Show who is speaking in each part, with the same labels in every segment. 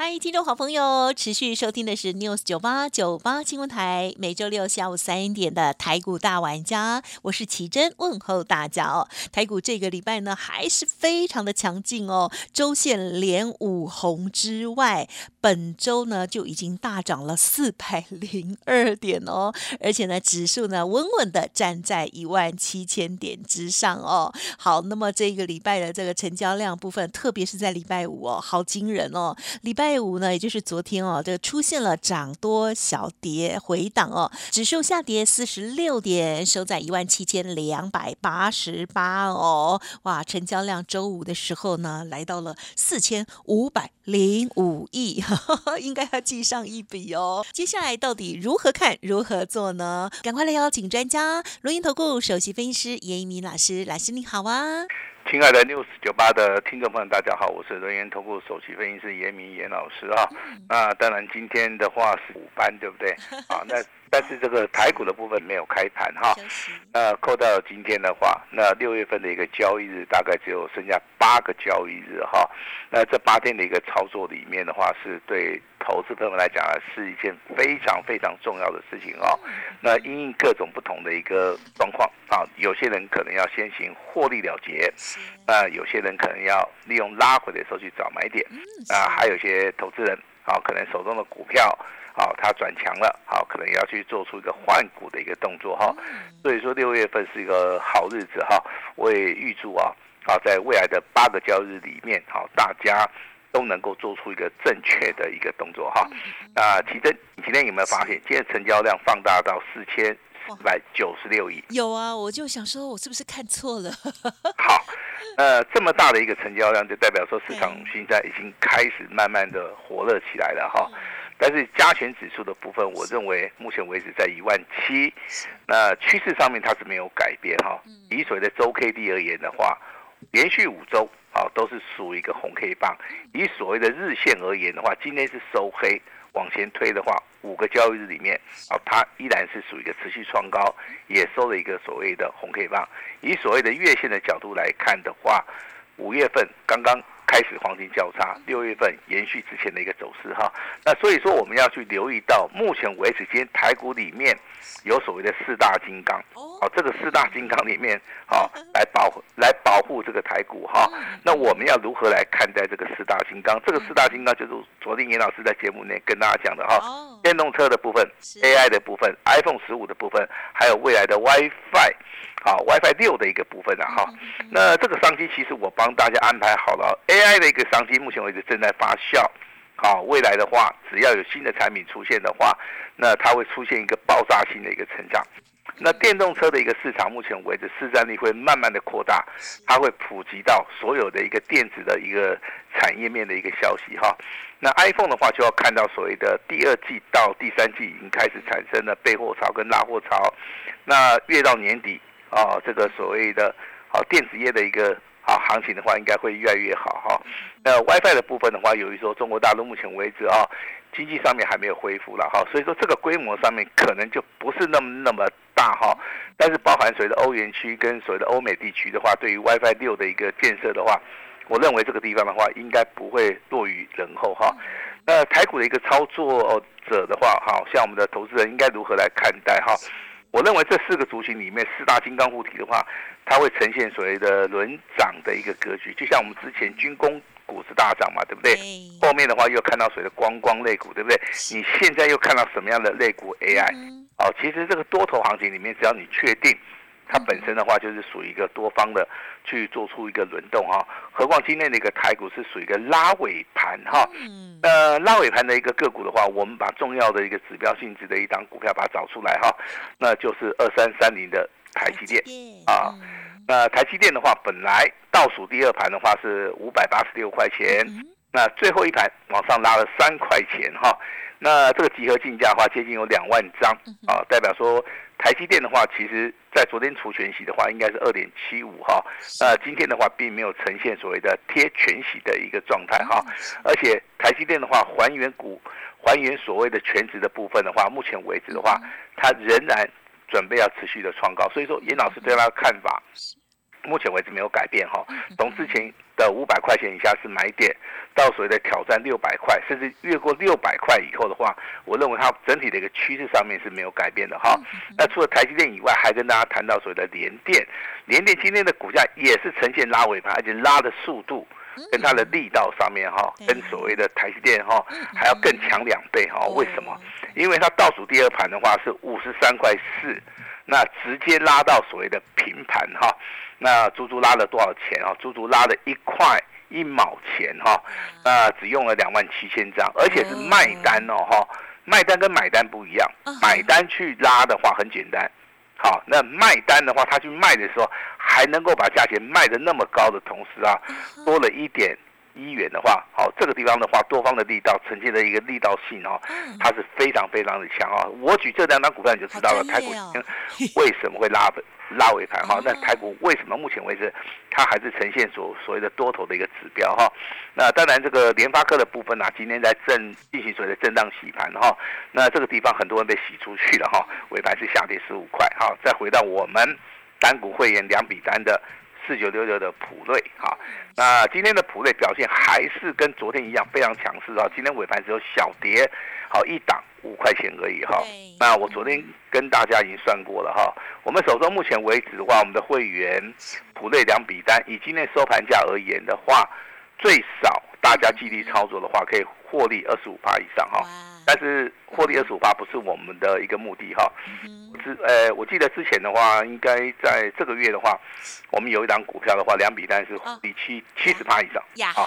Speaker 1: 嗨，听众好朋友，持续收听的是 News 九八九八新闻台，每周六下午三点的台股大玩家，我是奇珍，问候大家哦。台股这个礼拜呢，还是非常的强劲哦，周线连五红之外，本周呢就已经大涨了四百零二点哦，而且呢，指数呢稳稳的站在一万七千点之上哦。好，那么这个礼拜的这个成交量部分，特别是在礼拜五哦，好惊人哦，礼拜。拜五呢，也就是昨天哦，这个出现了涨多小跌回档哦，指数下跌四十六点，收在一万七千两百八十八哦，哇，成交量周五的时候呢，来到了四千五百零五亿，应该要记上一笔哦。接下来到底如何看，如何做呢？赶快来邀请专家，录音投顾首席分析师严一鸣老师，老师你好啊。
Speaker 2: 亲爱的 news 九八的听众朋友，大家好，我是人员投顾首席分析师严明严老师啊。那当然今天的话是五班，对不对？啊，那。但是这个台股的部分没有开盘哈，那扣到今天的话，那六月份的一个交易日大概只有剩下八个交易日哈，那这八天的一个操作里面的话，是对投资朋友来讲啊，是一件非常非常重要的事情哦。那因应各种不同的一个状况啊，有些人可能要先行获利了结，啊，有些人可能要利用拉回的时候去找买点，啊，还有一些投资人啊，可能手中的股票。好，它转强了，好，可能要去做出一个换股的一个动作哈，所以说六月份是一个好日子哈，我也预祝啊，好，在未来的八个交易日里面，好，大家都能够做出一个正确的一个动作哈。那奇珍，你今天有没有发现，今天成交量放大到四千四百九十六亿？
Speaker 1: 有啊，我就想说，我是不是看错了？
Speaker 2: 好，呃，这么大的一个成交量，就代表说市场现在已经开始慢慢的火热起来了哈。但是加权指数的部分，我认为目前为止在一万七，那趋势上面它是没有改变哈。以所谓的周 K D 而言的话，连续五周啊都是属于一个红 K 棒。以所谓的日线而言的话，今天是收黑，往前推的话，五个交易日里面啊，它依然是属于一个持续创高，也收了一个所谓的红 K 棒。以所谓的月线的角度来看的话，五月份刚刚。开始黄金交叉，六月份延续之前的一个走势哈，那所以说我们要去留意到，目前为止今天台股里面有所谓的四大金刚，哦，这个四大金刚里面，好 来保来保护这个台股哈，那我们要如何来看待这个四大金刚？这个四大金刚就是昨天严老师在节目内跟大家讲的哈，电动车的部分，AI 的部分，iPhone 十五的部分，还有未来的 WiFi。好，WiFi 六的一个部分啊，哈，那这个商机其实我帮大家安排好了，AI 的一个商机，目前为止正在发酵。好，未来的话，只要有新的产品出现的话，那它会出现一个爆炸性的一个成长。那电动车的一个市场，目前为止市占率会慢慢的扩大，它会普及到所有的一个电子的一个产业面的一个消息哈。那 iPhone 的话，就要看到所谓的第二季到第三季已经开始产生了备货潮跟拉货潮，那越到年底。啊，这个所谓的好电子业的一个好行情的话，应该会越来越好哈。那 WiFi 的部分的话，由于说中国大陆目前为止啊，经济上面还没有恢复了哈，所以说这个规模上面可能就不是那么那么大哈。但是包含所谓的欧元区跟所谓的欧美地区的话，对于 WiFi 六的一个建设的话，我认为这个地方的话，应该不会落于人后哈。那台股的一个操作者的话，哈，像我们的投资人应该如何来看待哈？我认为这四个族群里面，四大金刚护体的话，它会呈现所谓的轮涨的一个格局，就像我们之前军工股是大涨嘛，对不对？后面的话又看到所谓的光光类股，对不对？你现在又看到什么样的类股 AI？哦，其实这个多头行情里面，只要你确定。它本身的话就是属于一个多方的去做出一个轮动哈，何况今天的一个台股是属于一个拉尾盘哈，呃拉尾盘的一个个股的话，我们把重要的一个指标性质的一档股票把它找出来哈，那就是二三三零的台积电啊，那台积电的话本来倒数第二盘的话是五百八十六块钱，那最后一盘往上拉了三块钱哈。那这个集合竞价的话，接近有两万张啊，代表说台积电的话，其实在昨天除全息的话，应该是二点七五哈。那今天的话，并没有呈现所谓的贴全息的一个状态哈。而且台积电的话，还原股还原所谓的全值的部分的话，目前为止的话，它仍然准备要持续的创高。所以说，严老师对他的看法。目前为止没有改变哈，从之前的五百块钱以下是买点，到所谓的挑战六百块，甚至越过六百块以后的话，我认为它整体的一个趋势上面是没有改变的哈。那除了台积电以外，还跟大家谈到所谓的联电，联电今天的股价也是呈现拉尾盘，而且拉的速度跟它的力道上面哈，跟所谓的台积电哈还要更强两倍哈。为什么？因为它倒数第二盘的话是五十三块四，那直接拉到所谓的平盘哈。那足足拉了多少钱啊？足足拉了一块一毛钱哈，那只用了两万七千张，而且是卖单哦哈，卖单跟买单不一样，买单去拉的话很简单，好，那卖单的话，他去卖的时候还能够把价钱卖的那么高的同时啊，多了一点。一元的话，好，这个地方的话，多方的力道呈现的一个力道性哦，它是非常非常的强哦。我举这两张股票你就知道了，台股为什么会拉拉尾盘哈？那台股为什么目前为止它还是呈现所所谓的多头的一个指标哈？那当然这个联发科的部分呢，今天在震进行所谓的震荡洗盘哈，那这个地方很多人被洗出去了哈，尾盘是下跌十五块哈。再回到我们单股会员两笔单的。四九六六的普瑞，哈，那今天的普瑞表现还是跟昨天一样非常强势啊。今天尾盘只有小跌，好一档五块钱而已哈。那我昨天跟大家已经算过了哈，我们手中目前为止的话，我们的会员普瑞两笔单，以今天收盘价而言的话，最少大家纪律操作的话，可以获利二十五趴以上哈。但是获利二十五趴不是我们的一个目的哈。之呃，我记得之前的话，应该在这个月的话，我们有一档股票的话，两笔单是比七七十趴以上。
Speaker 1: 亚航。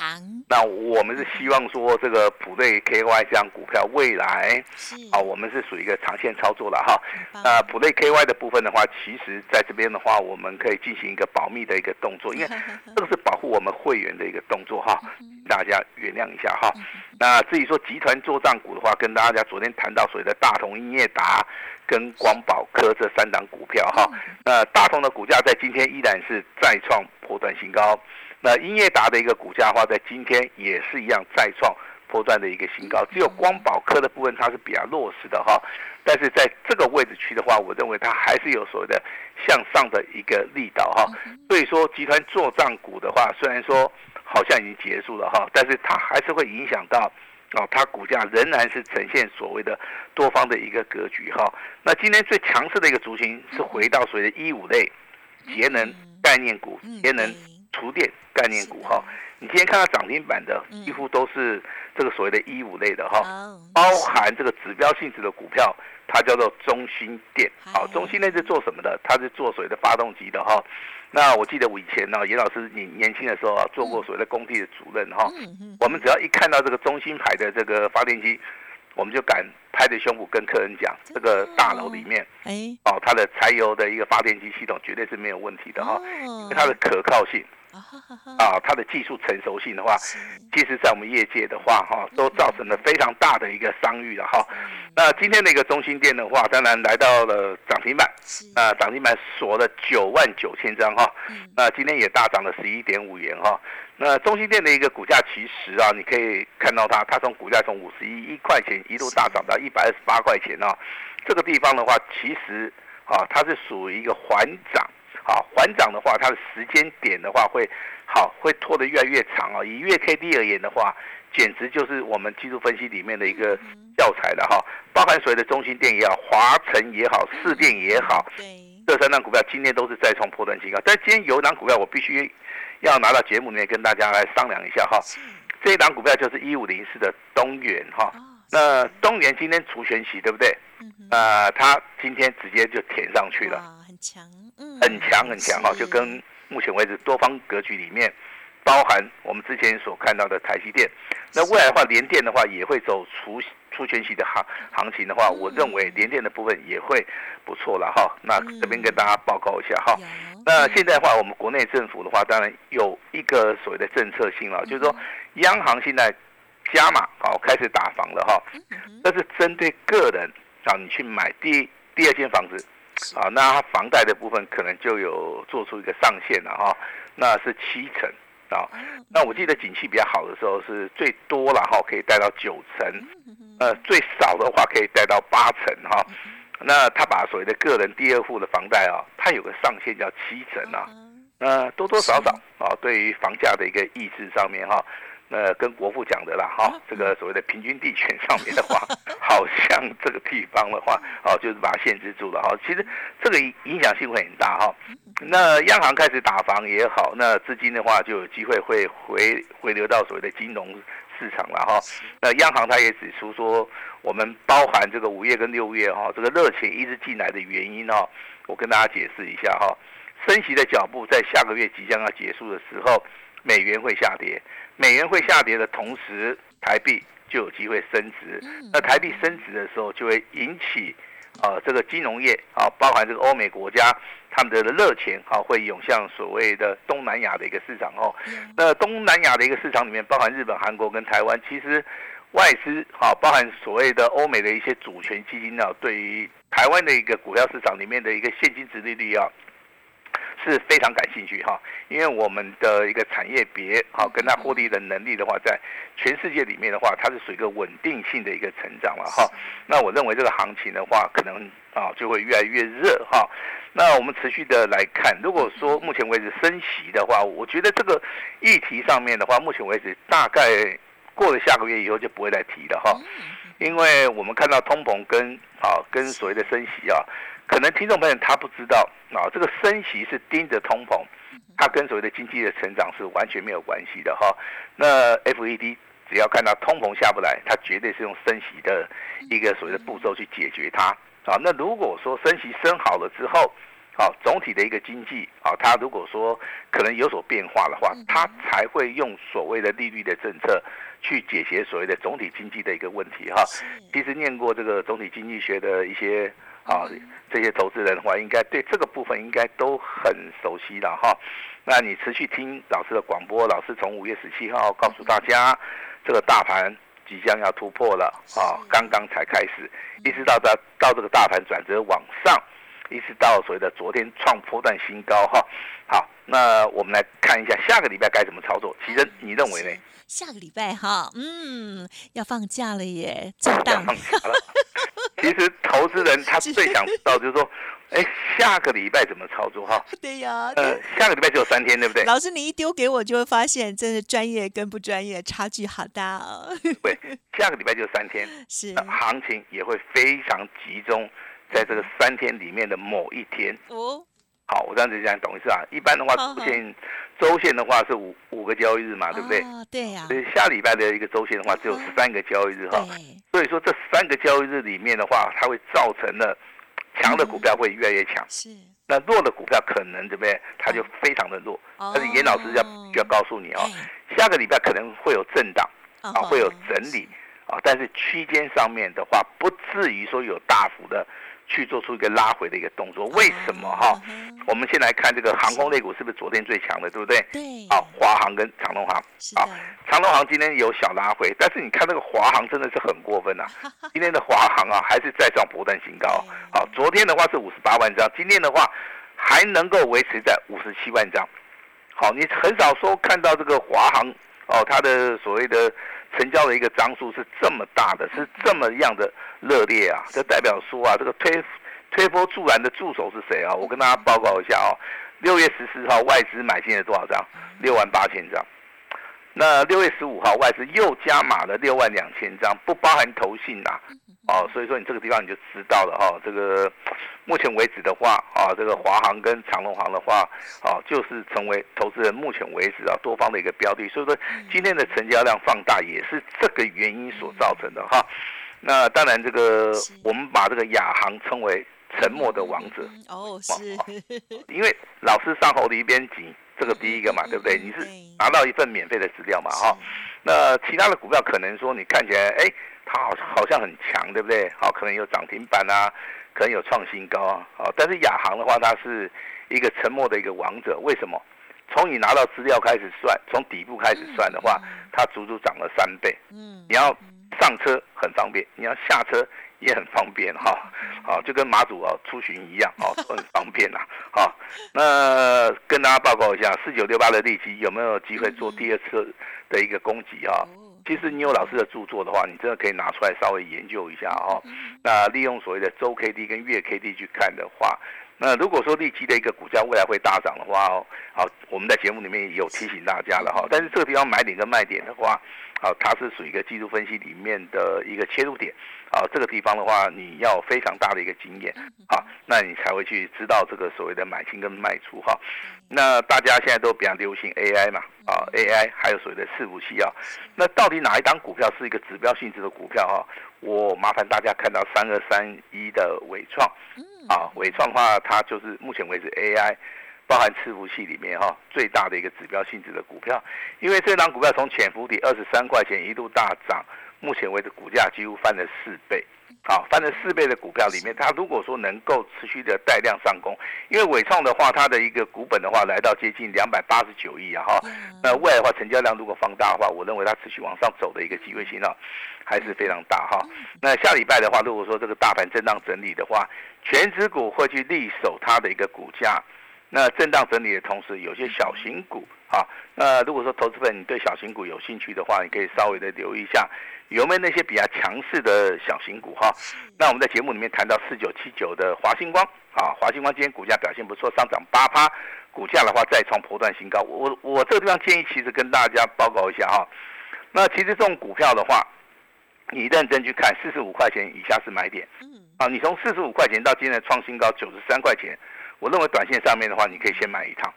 Speaker 2: 那我们是希望说，这个普瑞 KY 这样股票未来，啊，我们是属于一个长线操作了哈。那普瑞 KY 的部分的话，其实在这边的话，我们可以进行一个保密的一个动作，因为 这个是保护我们会员的一个动作哈，大家原谅一下哈。那至于说集团做账股的话，跟大家昨天谈到所谓的大同音业达。跟光宝科这三档股票哈，那大同的股价在今天依然是再创破断新高，那英业达的一个股价的话，在今天也是一样再创破断的一个新高，只有光宝科的部分它是比较弱势的哈，但是在这个位置区的话，我认为它还是有所谓的向上的一个力道哈，所以说集团做账股的话，虽然说好像已经结束了哈，但是它还是会影响到。哦，它股价仍然是呈现所谓的多方的一个格局哈。那今天最强势的一个族群是回到所谓的一五类节能概念股、节能厨电概念股哈。你今天看到涨停板的几乎都是这个所谓的一五类的哈，包含这个指标性质的股票，它叫做中心电。好，中心电是做什么的？它是做所谓的发动机的哈。那我记得我以前呢，严老师你年轻的时候啊，做过所谓的工地的主任哈。我们只要一看到这个中心牌的这个发电机，我们就敢拍着胸脯跟客人讲，这个大楼里面，哎，哦，它的柴油的一个发电机系统绝对是没有问题的哈，它的可靠性。啊，它的技术成熟性的话，其实，在我们业界的话，哈，都造成了非常大的一个商誉了哈。那今天的一个中心店的话，当然来到了涨停板，啊，涨停板锁了九万九千张哈。那今天也大涨了十一点五元哈。那中心店的一个股价，其实啊，你可以看到它，它从股价从五十一一块钱一路大涨到一百二十八块钱啊。这个地方的话，其实啊，它是属于一个缓涨。好，缓涨的话，它的时间点的话会好，会拖得越来越长啊。以月 K D 而言的话，简直就是我们技术分析里面的一个教材了哈。包含所谓的中心店也好，华晨也好，四电也好，这三档股票今天都是再创破断新高。但今天有一档股票，我必须要拿到节目里面跟大家来商量一下哈。这一档股票就是一五零四的东元哈。那东元今天除权息对不对？呃，它今天直接就填上去了，
Speaker 1: 很强。
Speaker 2: 很强很强哈，就跟目前为止多方格局里面，包含我们之前所看到的台积电，那未来的话，联电的话也会走出出全息的行行情的话，我认为联电的部分也会不错了哈。那这边跟大家报告一下哈。那现在的话，我们国内政府的话，当然有一个所谓的政策性了，就是说央行现在加码，好开始打房了哈。这是针对个人啊，你去买第第二间房子，啊，那房贷的部分可能就有做出一个上限了哈，那是七成啊。那我记得景气比较好的时候是最多了哈，可以贷到九成，呃，最少的话可以贷到八成哈。那他把所谓的个人第二户的房贷啊，它有个上限叫七成啊，那多多少少啊，对于房价的一个抑制上面哈。那跟国父讲的啦，哈，这个所谓的平均地权上面的话，好像这个地方的话，哦，就是把它限制住了哈。其实这个影响性会很大哈。那央行开始打房也好，那资金的话就有机会会回回流到所谓的金融市场了哈。那央行它也指出说，我们包含这个五月跟六月哈，这个热钱一直进来的原因哈，我跟大家解释一下哈。升息的脚步在下个月即将要结束的时候，美元会下跌。美元会下跌的同时，台币就有机会升值。那台币升值的时候，就会引起，呃，这个金融业啊，包含这个欧美国家，他们的热钱啊，会涌向所谓的东南亚的一个市场哦。那东南亚的一个市场里面，包含日本、韩国跟台湾，其实外资啊，包含所谓的欧美的一些主权基金啊，对于台湾的一个股票市场里面的一个现金值利率啊。是非常感兴趣哈，因为我们的一个产业别好，跟它获利的能力的话，在全世界里面的话，它是属于一个稳定性的一个成长了哈。那我认为这个行情的话，可能啊就会越来越热哈。那我们持续的来看，如果说目前为止升息的话，我觉得这个议题上面的话，目前为止大概过了下个月以后就不会再提了哈，因为我们看到通膨跟啊跟所谓的升息啊。可能听众朋友他不知道啊，这个升息是盯着通膨，它跟所谓的经济的成长是完全没有关系的哈。那 FED 只要看到通膨下不来，它绝对是用升息的一个所谓的步骤去解决它啊。那如果说升息升好了之后，好总体的一个经济啊，它如果说可能有所变化的话，它才会用所谓的利率的政策去解决所谓的总体经济的一个问题哈。其实念过这个总体经济学的一些。啊，这些投资人的话，应该对这个部分应该都很熟悉了哈。那你持续听老师的广播，老师从五月十七号告诉大家，这个大盘即将要突破了啊，刚刚才开始，一直到到到这个大盘转折往上，一直到所谓的昨天创破断新高哈。好，那我们来看一下下个礼拜该怎么操作。其实你认为呢？
Speaker 1: 下个礼拜哈，嗯，要放假了耶，震荡。
Speaker 2: 其实投资人他最想知道就是说，哎，下个礼拜怎么操作哈？
Speaker 1: 对呀，
Speaker 2: 呃，下个礼拜只有三天，对不对？
Speaker 1: 老师，你一丢给我，就会发现真的专业跟不专业差距好大哦。
Speaker 2: 对，下个礼拜就三天，
Speaker 1: 是
Speaker 2: 行情也会非常集中在这个三天里面的某一天哦。好，我这样子讲，懂意思啊？一般的话，周线周线的话是五五个交易日嘛，对不对？
Speaker 1: 对呀。
Speaker 2: 所以下礼拜的一个周线的话，只有三个交易日哈。所以说这三个交易日里面的话，它会造成了强的股票会越来越强。
Speaker 1: 是。
Speaker 2: 那弱的股票可能对不对？它就非常的弱。但是严老师要要告诉你哦，下个礼拜可能会有震荡啊，会有整理啊，但是区间上面的话，不至于说有大幅的。去做出一个拉回的一个动作，为什么哈？我们先来看这个航空类股是不是昨天最强的，对不对？
Speaker 1: 对。
Speaker 2: 好，华航跟长隆航。
Speaker 1: 好，
Speaker 2: 长隆航今天有小拉回，但是你看那个华航真的是很过分啊！今天的华航啊，还是再创波段新高。好，昨天的话是五十八万张，今天的话还能够维持在五十七万张。好，你很少说看到这个华航哦，它的所谓的。成交的一个张数是这么大的，是这么样的热烈啊！这代表说啊，这个推推波助澜的助手是谁啊？我跟大家报告一下哦，六月十四号外资买进了多少张？六万八千张。那六月十五号外资又加码了六万两千张，不包含投信呐。哦，所以说你这个地方你就知道了哈，这个目前为止的话啊，这个华航跟长隆航的话啊，就是成为投资人目前为止啊多方的一个标的，所以说今天的成交量放大也是这个原因所造成的哈。那当然这个我们把这个亚航称为沉默的王者。
Speaker 1: 哦，是，
Speaker 2: 因为老师上后的一边挤这个第一个嘛，对不对？你是拿到一份免费的资料嘛哈。那其他的股票可能说你看起来哎。它好好像很强，对不对？好，可能有涨停板啊，可能有创新高啊。好，但是亚航的话，它是一个沉默的一个王者。为什么？从你拿到资料开始算，从底部开始算的话，它足足涨了三倍。嗯，你要上车很方便，你要下车也很方便哈。好，就跟马祖啊出巡一样哦，很方便呐。好，那跟大家报告一下，四九六八的利基有没有机会做第二次的一个攻击啊？其实你有老师的著作的话，你真的可以拿出来稍微研究一下哦。那利用所谓的周 K D 跟月 K D 去看的话，那如果说利基的一个股价未来会大涨的话哦，好，我们在节目里面也有提醒大家了哈。但是这个地方买点跟卖点的话，好，它是属于一个技术分析里面的一个切入点。啊，这个地方的话，你要非常大的一个经验，啊，那你才会去知道这个所谓的买进跟卖出哈。那大家现在都比较流行 AI 嘛，啊，AI 还有所谓的伺服器啊，那到底哪一档股票是一个指标性质的股票哈？我麻烦大家看到三二三一的伟创，啊，伟创的话，它就是目前为止 AI 包含伺服器里面哈最大的一个指标性质的股票，因为这档股票从潜伏底二十三块钱一度大涨。目前为止，股价几乎翻了四倍，好，翻了四倍的股票里面，它如果说能够持续的带量上攻，因为伟创的话，它的一个股本的话来到接近两百八十九亿啊，哈，那未来的话，成交量如果放大的话，我认为它持续往上走的一个机会性啊，还是非常大哈。那下礼拜的话，如果说这个大盘震荡整理的话，全指股会去力守它的一个股价，那震荡整理的同时，有些小型股啊，那如果说投资者你对小型股有兴趣的话，你可以稍微的留意一下。有没有那些比较强势的小型股哈？那我们在节目里面谈到四九七九的华星光啊，华星光今天股价表现不错，上涨八趴，股价的话再创波段新高。我我这个地方建议其实跟大家报告一下哈。那其实这种股票的话，你认真去看，四十五块钱以下是买点。嗯。啊，你从四十五块钱到今天的创新高九十三块钱，我认为短线上面的话，你可以先买一趟。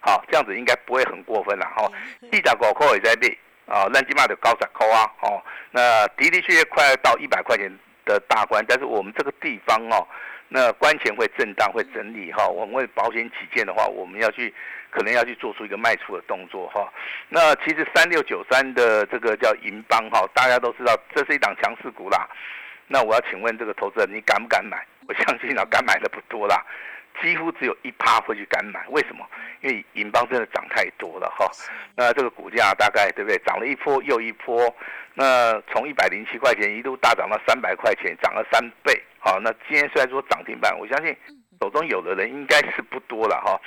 Speaker 2: 好，这样子应该不会很过分了哈。地价高扣也在跌。啊，烂金码的高涨扣啊，哦，那的的确确快到一百块钱的大关，但是我们这个地方哦，那关前会震荡，会整理哈。我们为保险起见的话，我们要去可能要去做出一个卖出的动作哈。那其实三六九三的这个叫银邦哈，大家都知道这是一档强势股啦。那我要请问这个投资人，你敢不敢买？我相信啊，敢买的不多啦。几乎只有一趴会去敢买，为什么？因为银邦真的涨太多了哈。那这个股价大概对不对？涨了一波又一波。那从一百零七块钱一路大涨到三百块钱，涨了三倍。好，那今天虽然说涨停板，我相信手中有的人应该是不多了哈。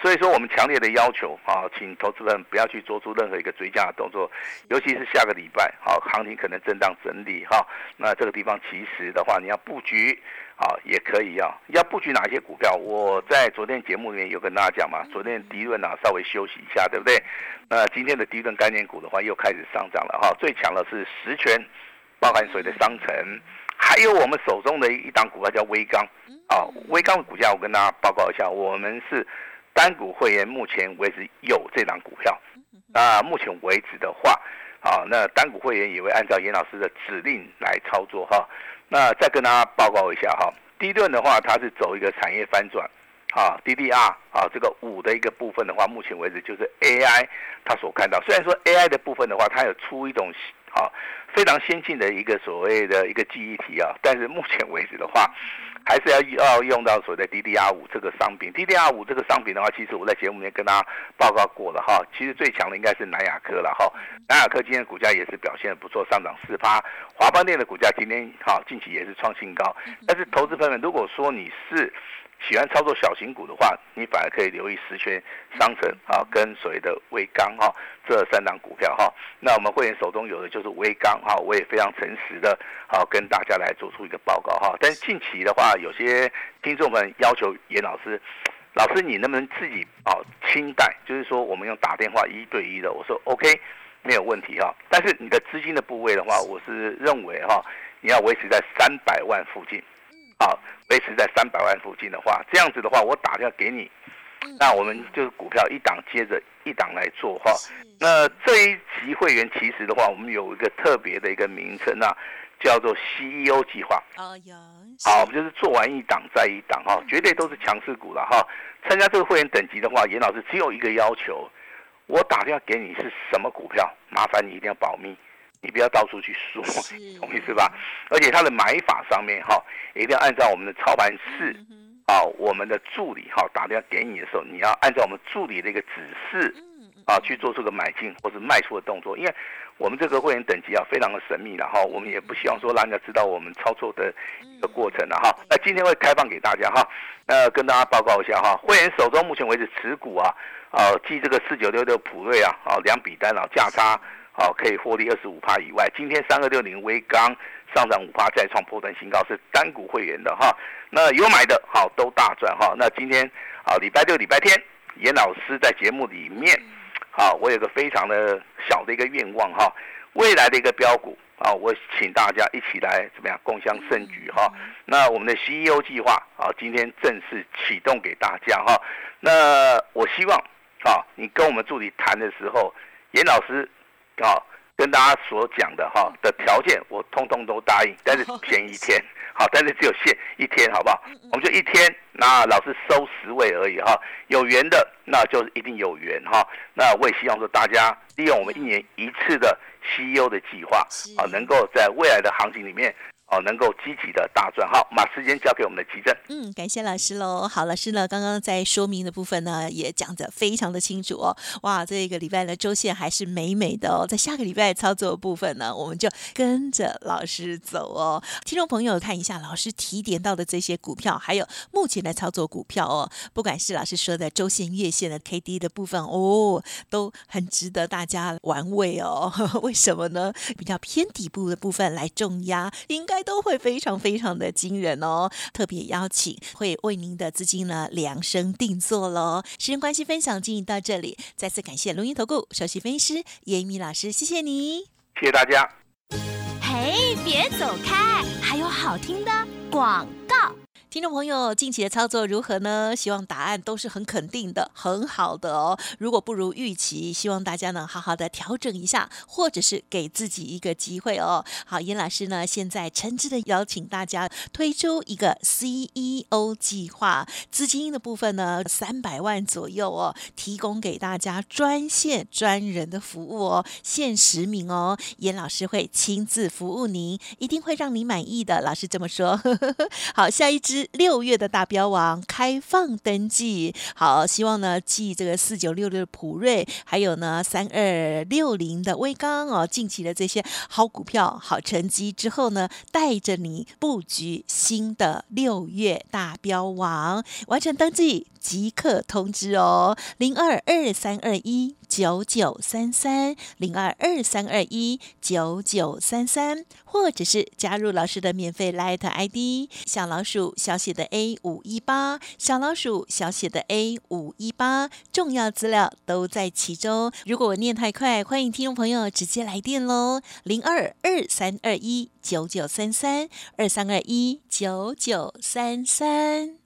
Speaker 2: 所以说，我们强烈的要求啊，请投资人不要去做出任何一个追加的动作，尤其是下个礼拜，好，行情可能震荡整理哈。那这个地方其实的话，你要布局。啊，也可以啊。要布局哪些股票？我在昨天节目里面有跟大家讲嘛。昨天第一轮啊，稍微休息一下，对不对？那今天的第一轮概念股的话，又开始上涨了哈。最强的是实权，包含水的商城，还有我们手中的一档股票叫微钢。啊，微钢的股价我跟大家报告一下，我们是单股会员，目前为止有这档股票。那目前为止的话，啊，那单股会员也会按照严老师的指令来操作哈。那再跟大家报告一下哈，第一段的话，它是走一个产业翻转，啊，DDR 啊，这个五的一个部分的话，目前为止就是 AI 它所看到，虽然说 AI 的部分的话，它有出一种啊非常先进的一个所谓的一个记忆体啊，但是目前为止的话。还是要要用到所谓的 DDR 五这个商品，DDR 五这个商品的话，其实我在节目里面跟大家报告过了哈。其实最强的应该是南亚科了哈，南亚科今天股价也是表现不错，上涨四趴。华邦电的股价今天哈近期也是创新高，但是投资朋友们，如果说你是喜欢操作小型股的话，你反而可以留意十全商城啊，跟所谓的微钢哈这三档股票哈。那我们会员手中有的就是微钢哈，我也非常诚实的啊跟大家来做出一个报告哈。但是近期的话，有些听众们要求严老师，老师你能不能自己啊清代，就是说我们用打电话一对一的，我说 OK 没有问题哈。但是你的资金的部位的话，我是认为哈，你要维持在三百万附近。啊，维持在三百万附近的话，这样子的话，我打电话给你，那我们就是股票一档接着一档来做哈。那这一级会员其实的话，我们有一个特别的一个名称啊，叫做 CEO 计划。哦，有。好，我们就是做完一档再一档哈，绝对都是强势股了哈。参加这个会员等级的话，严老师只有一个要求，我打电话给你是什么股票，麻烦你一定要保密。你不要到处去说，懂意思吧？而且它的买法上面哈，一定要按照我们的操盘室啊，我们的助理哈打电话给你的时候，你要按照我们助理的一个指示啊去做出个买进或者卖出的动作，因为我们这个会员等级啊非常的神秘了哈，我们也不希望说让人家知道我们操作的一个过程了哈。那今天会开放给大家哈，呃，跟大家报告一下哈，会员手中目前为止持股啊，啊，记这个四九六六普瑞啊，啊两笔单啊价差。好，可以获利二十五趴以外，今天三二六零微钢上涨五趴，再创破断新高，是单股会员的哈。那有买的，好都大赚哈。那今天啊，礼拜六、礼拜天，严老师在节目里面，好，我有个非常的小的一个愿望哈，未来的一个标股啊，我请大家一起来怎么样共襄盛举哈。那我们的 CEO 计划啊，今天正式启动给大家哈。那我希望啊，你跟我们助理谈的时候，严老师。啊，跟大家所讲的哈的条件，我通通都答应，但是便宜一天，好，但是只有限一天，好不好？我们就一天，那老师收十位而已哈，有缘的那就一定有缘哈。那我也希望说大家利用我们一年一次的 CEO 的计划啊，能够在未来的行情里面。哦，能够积极的大赚，好，把时间交给我们的吉正。
Speaker 1: 嗯，感谢老师喽。好，老师呢，刚刚在说明的部分呢，也讲得非常的清楚哦。哇，这个礼拜的周线还是美美的哦。在下个礼拜操作部分呢，我们就跟着老师走哦。听众朋友看一下老师提点到的这些股票，还有目前的操作股票哦，不管是老师说的周线、月线的 K D 的部分哦，都很值得大家玩味哦。为什么呢？比较偏底部的部分来重压，应该。都会非常非常的惊人哦！特别邀请会为您的资金呢量身定做喽。时间关系，分享进行到这里，再次感谢龙云投顾首席分析师叶一米老师，谢谢你，
Speaker 2: 谢谢大家。
Speaker 3: 嘿，别走开，还有好听的广告。
Speaker 1: 听众朋友，近期的操作如何呢？希望答案都是很肯定的，很好的哦。如果不如预期，希望大家呢好好的调整一下，或者是给自己一个机会哦。好，严老师呢现在诚挚的邀请大家推出一个 CEO 计划，资金的部分呢三百万左右哦，提供给大家专线专人的服务哦，限实名哦，严老师会亲自服务您，一定会让你满意的。老师这么说。好，下一支。六月的大标王开放登记，好，希望呢继这个四九六六的普瑞，还有呢三二六零的威刚哦，近期的这些好股票、好成绩之后呢，带着你布局新的六月大标王，完成登记即刻通知哦，零二二三二一。九九三三零二二三二一九九三三，或者是加入老师的免费 Light ID 小老鼠小写的 A 五一八小老鼠小写的 A 五一八，重要资料都在其中。如果我念太快，欢迎听众朋友直接来电喽，零二二三二一九九三三二三二一九九三三。